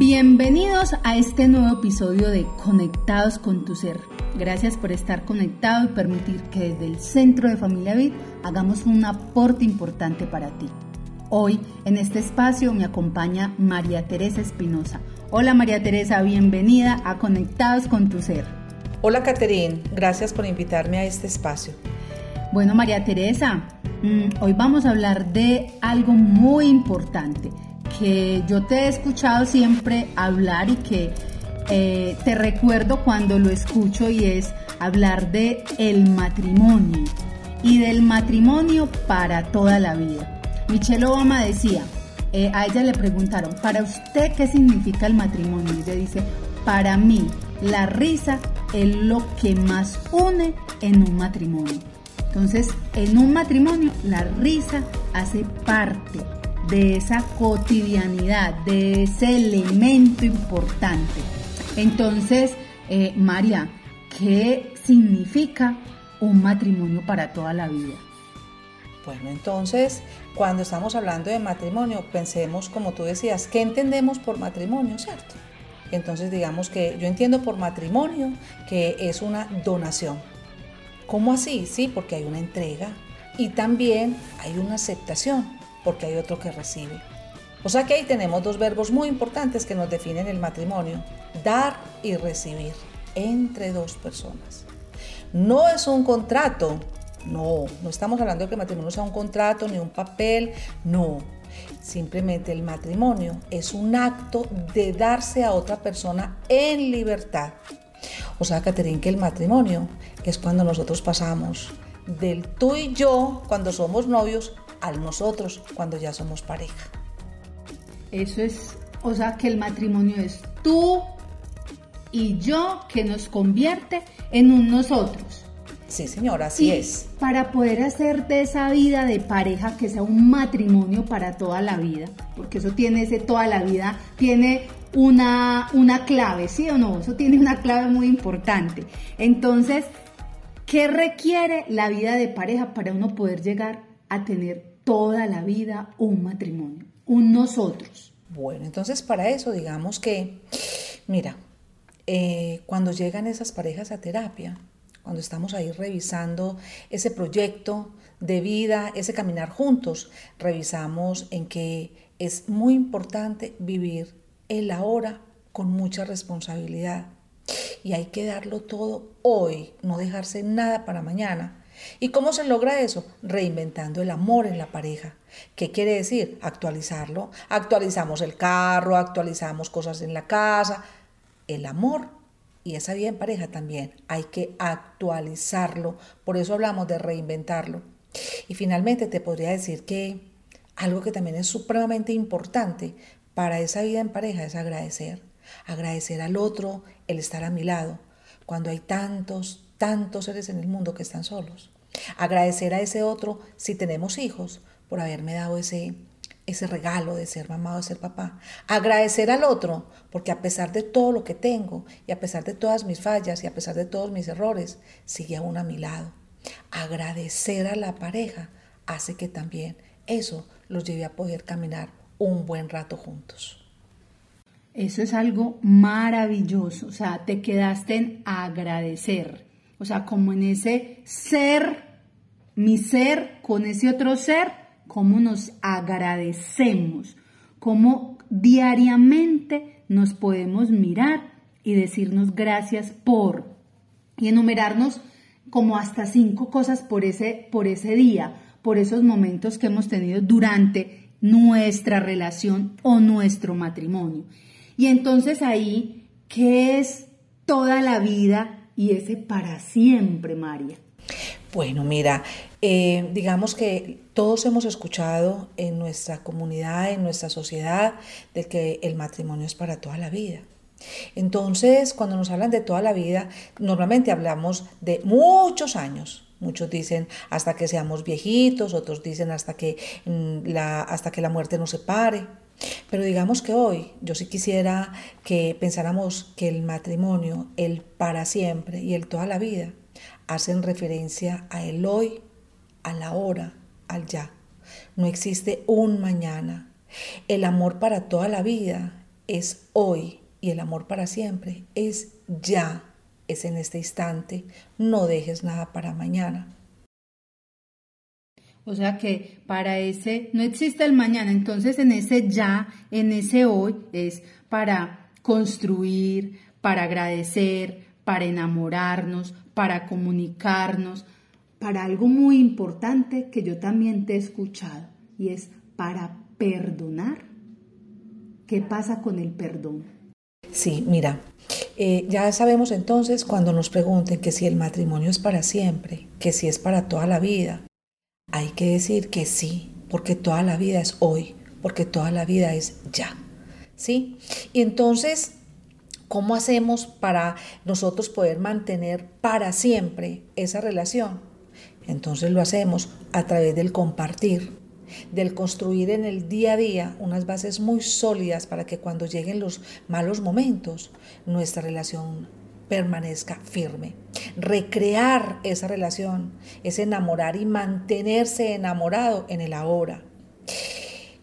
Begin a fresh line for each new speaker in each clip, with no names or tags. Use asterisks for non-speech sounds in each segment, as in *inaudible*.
Bienvenidos a este nuevo episodio de Conectados con tu Ser. Gracias por estar conectado y permitir que desde el Centro de Familia Vid hagamos un aporte importante para ti. Hoy en este espacio me acompaña María Teresa Espinosa. Hola María Teresa, bienvenida a Conectados con tu Ser.
Hola Caterín, gracias por invitarme a este espacio.
Bueno María Teresa, mm, hoy vamos a hablar de algo muy importante que yo te he escuchado siempre hablar y que eh, te recuerdo cuando lo escucho y es hablar de el matrimonio y del matrimonio para toda la vida. Michelle Obama decía, eh, a ella le preguntaron, ¿para usted qué significa el matrimonio? Y ella dice, para mí la risa es lo que más une en un matrimonio. Entonces, en un matrimonio la risa hace parte de esa cotidianidad, de ese elemento importante. Entonces, eh, María, ¿qué significa un matrimonio para toda la vida?
Bueno, entonces, cuando estamos hablando de matrimonio, pensemos, como tú decías, ¿qué entendemos por matrimonio, cierto? Entonces, digamos que yo entiendo por matrimonio que es una donación. ¿Cómo así? Sí, porque hay una entrega y también hay una aceptación, porque hay otro que recibe. O sea que ahí tenemos dos verbos muy importantes que nos definen el matrimonio, dar y recibir, entre dos personas. No es un contrato, no, no estamos hablando de que el matrimonio sea un contrato ni un papel, no. Simplemente el matrimonio es un acto de darse a otra persona en libertad. O sea, Caterín, que el matrimonio es cuando nosotros pasamos del tú y yo cuando somos novios al nosotros cuando ya somos pareja.
Eso es, o sea, que el matrimonio es tú y yo que nos convierte en un nosotros.
Sí, señora, así es.
Para poder hacer de esa vida de pareja que sea un matrimonio para toda la vida, porque eso tiene ese toda la vida, tiene una, una clave, ¿sí o no? Eso tiene una clave muy importante. Entonces, ¿qué requiere la vida de pareja para uno poder llegar a tener toda la vida un matrimonio, un nosotros?
Bueno, entonces para eso digamos que, mira, eh, cuando llegan esas parejas a terapia, cuando estamos ahí revisando ese proyecto de vida, ese caminar juntos, revisamos en que es muy importante vivir el ahora con mucha responsabilidad. Y hay que darlo todo hoy, no dejarse nada para mañana. ¿Y cómo se logra eso? Reinventando el amor en la pareja. ¿Qué quiere decir? Actualizarlo. Actualizamos el carro, actualizamos cosas en la casa. El amor y esa vida en pareja también hay que actualizarlo. Por eso hablamos de reinventarlo. Y finalmente te podría decir que algo que también es supremamente importante para esa vida en pareja es agradecer. Agradecer al otro el estar a mi lado cuando hay tantos, tantos seres en el mundo que están solos. Agradecer a ese otro si tenemos hijos por haberme dado ese ese regalo de ser mamá o de ser papá. Agradecer al otro, porque a pesar de todo lo que tengo y a pesar de todas mis fallas y a pesar de todos mis errores, sigue aún a mi lado. Agradecer a la pareja hace que también eso los lleve a poder caminar un buen rato juntos.
Eso es algo maravilloso, o sea, te quedaste en agradecer, o sea, como en ese ser, mi ser con ese otro ser, cómo nos agradecemos, cómo diariamente nos podemos mirar y decirnos gracias por y enumerarnos como hasta cinco cosas por ese, por ese día, por esos momentos que hemos tenido durante nuestra relación o nuestro matrimonio. Y entonces ahí, ¿qué es toda la vida y ese para siempre, María?
Bueno, mira, eh, digamos que todos hemos escuchado en nuestra comunidad, en nuestra sociedad, de que el matrimonio es para toda la vida. Entonces, cuando nos hablan de toda la vida, normalmente hablamos de muchos años. Muchos dicen hasta que seamos viejitos, otros dicen hasta que mm, la, hasta que la muerte nos separe. Pero digamos que hoy yo sí quisiera que pensáramos que el matrimonio, el para siempre y el toda la vida, hacen referencia a el hoy, a la hora, al ya. No existe un mañana. El amor para toda la vida es hoy y el amor para siempre es ya, es en este instante. No dejes nada para mañana.
O sea que para ese no existe el mañana, entonces en ese ya, en ese hoy es para construir, para agradecer, para enamorarnos, para comunicarnos, para algo muy importante que yo también te he escuchado y es para perdonar. ¿Qué pasa con el perdón?
Sí, mira, eh, ya sabemos entonces cuando nos pregunten que si el matrimonio es para siempre, que si es para toda la vida, hay que decir que sí, porque toda la vida es hoy, porque toda la vida es ya. ¿Sí? Y entonces, ¿cómo hacemos para nosotros poder mantener para siempre esa relación? Entonces lo hacemos a través del compartir, del construir en el día a día unas bases muy sólidas para que cuando lleguen los malos momentos, nuestra relación permanezca firme. Recrear esa relación es enamorar y mantenerse enamorado en el ahora.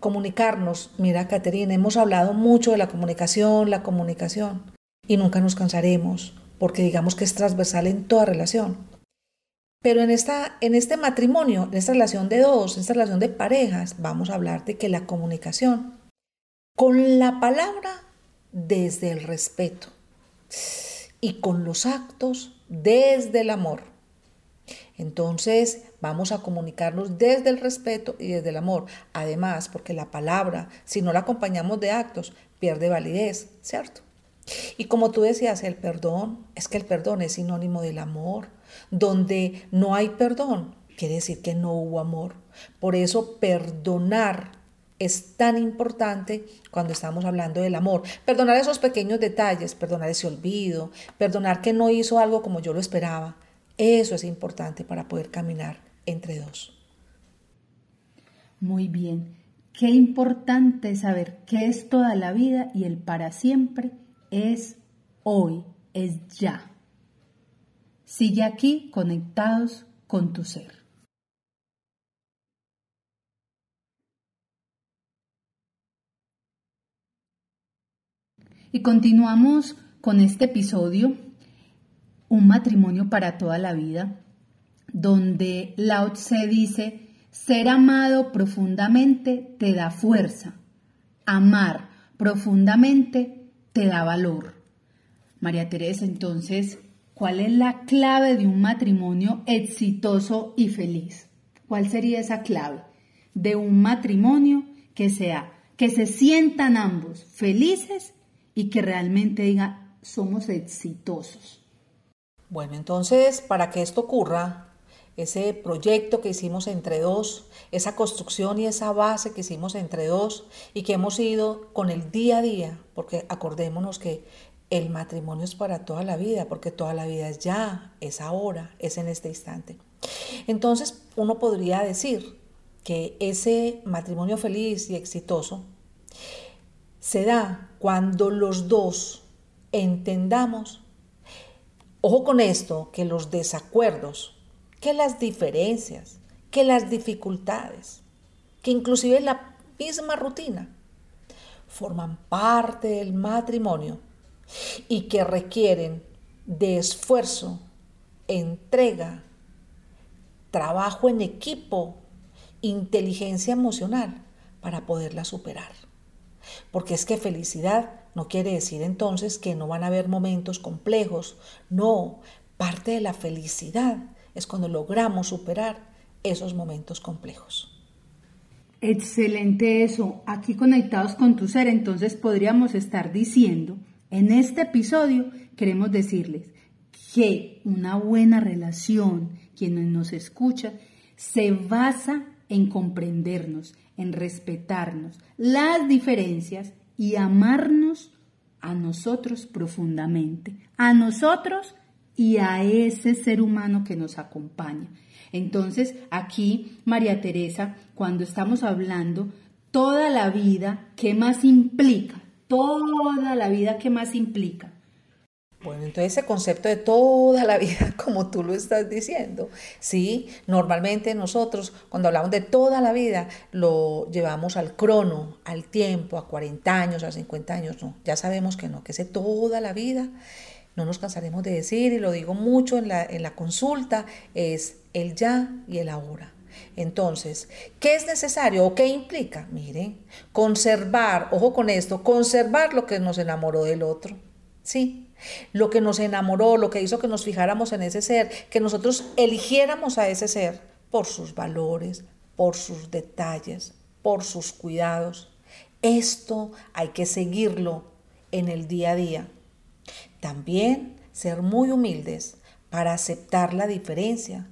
Comunicarnos, mira Caterina, hemos hablado mucho de la comunicación, la comunicación, y nunca nos cansaremos, porque digamos que es transversal en toda relación. Pero en, esta, en este matrimonio, en esta relación de dos, en esta relación de parejas, vamos a hablar de que la comunicación, con la palabra desde el respeto y con los actos desde el amor. Entonces vamos a comunicarnos desde el respeto y desde el amor. Además, porque la palabra, si no la acompañamos de actos, pierde validez, ¿cierto? Y como tú decías, el perdón, es que el perdón es sinónimo del amor. Donde no hay perdón, quiere decir que no hubo amor. Por eso perdonar es tan importante cuando estamos hablando del amor. Perdonar esos pequeños detalles, perdonar ese olvido, perdonar que no hizo algo como yo lo esperaba. Eso es importante para poder caminar entre dos.
Muy bien. Qué importante saber qué es toda la vida y el para siempre es hoy, es ya. Sigue aquí conectados con tu ser. Y continuamos con este episodio, un matrimonio para toda la vida, donde Lao Tse dice, ser amado profundamente te da fuerza, amar profundamente te da valor. María Teresa, entonces, ¿cuál es la clave de un matrimonio exitoso y feliz? ¿Cuál sería esa clave de un matrimonio que sea que se sientan ambos felices y que realmente diga somos exitosos?
Bueno, entonces, para que esto ocurra, ese proyecto que hicimos entre dos, esa construcción y esa base que hicimos entre dos y que hemos ido con el día a día, porque acordémonos que el matrimonio es para toda la vida, porque toda la vida es ya, es ahora, es en este instante. Entonces uno podría decir que ese matrimonio feliz y exitoso se da cuando los dos entendamos, ojo con esto, que los desacuerdos que las diferencias, que las dificultades, que inclusive la misma rutina forman parte del matrimonio y que requieren de esfuerzo, entrega, trabajo en equipo, inteligencia emocional para poderla superar. Porque es que felicidad no quiere decir entonces que no van a haber momentos complejos. No, parte de la felicidad es cuando logramos superar esos momentos complejos.
Excelente eso. Aquí conectados con tu ser, entonces podríamos estar diciendo, en este episodio queremos decirles que una buena relación, quien nos escucha, se basa en comprendernos, en respetarnos las diferencias y amarnos a nosotros profundamente, a nosotros y a ese ser humano que nos acompaña. Entonces, aquí, María Teresa, cuando estamos hablando toda la vida, ¿qué más implica? Toda la vida, ¿qué más implica?
Bueno, entonces ese concepto de toda la vida, *laughs* como tú lo estás diciendo, sí, normalmente nosotros cuando hablamos de toda la vida lo llevamos al crono, al tiempo, a 40 años, a 50 años, no, ya sabemos que no, que ese toda la vida, no nos cansaremos de decir y lo digo mucho en la, en la consulta, es el ya y el ahora. Entonces, ¿qué es necesario o qué implica? Miren, conservar, ojo con esto, conservar lo que nos enamoró del otro. Sí, lo que nos enamoró, lo que hizo que nos fijáramos en ese ser, que nosotros eligiéramos a ese ser por sus valores, por sus detalles, por sus cuidados. Esto hay que seguirlo en el día a día. También ser muy humildes para aceptar la diferencia,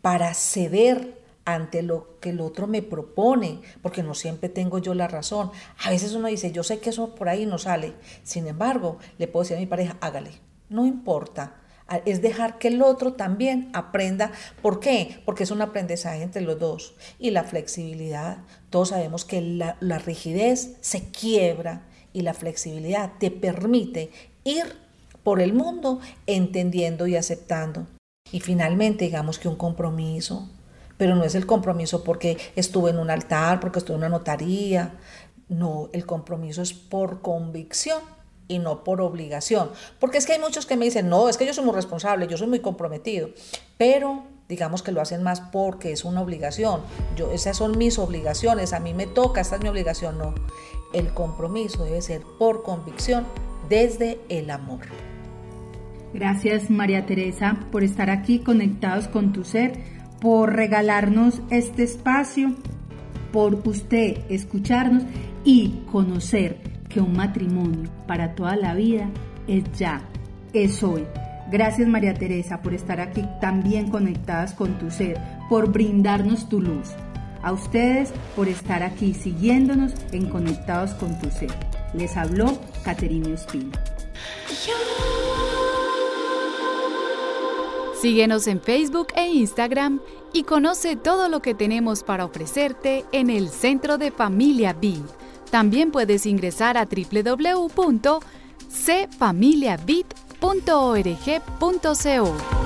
para ceder ante lo que el otro me propone, porque no siempre tengo yo la razón. A veces uno dice, yo sé que eso por ahí no sale. Sin embargo, le puedo decir a mi pareja, hágale, no importa. Es dejar que el otro también aprenda. ¿Por qué? Porque es un aprendizaje entre los dos. Y la flexibilidad, todos sabemos que la, la rigidez se quiebra y la flexibilidad te permite ir por el mundo entendiendo y aceptando. Y finalmente, digamos que un compromiso, pero no es el compromiso porque estuve en un altar, porque estuve en una notaría. No, el compromiso es por convicción y no por obligación. Porque es que hay muchos que me dicen, no, es que yo soy muy responsable, yo soy muy comprometido, pero digamos que lo hacen más porque es una obligación. Yo, esas son mis obligaciones, a mí me toca, esta es mi obligación. No, el compromiso debe ser por convicción desde el amor.
Gracias María Teresa por estar aquí conectados con tu ser por regalarnos este espacio, por usted escucharnos y conocer que un matrimonio para toda la vida es ya, es hoy. Gracias María Teresa por estar aquí también conectadas con tu ser, por brindarnos tu luz. A ustedes por estar aquí siguiéndonos en Conectados con tu ser. Les habló Caterina Espina.
Síguenos en Facebook e Instagram y conoce todo lo que tenemos para ofrecerte en el Centro de Familia BID. También puedes ingresar a www.cfamiliabit.org.co.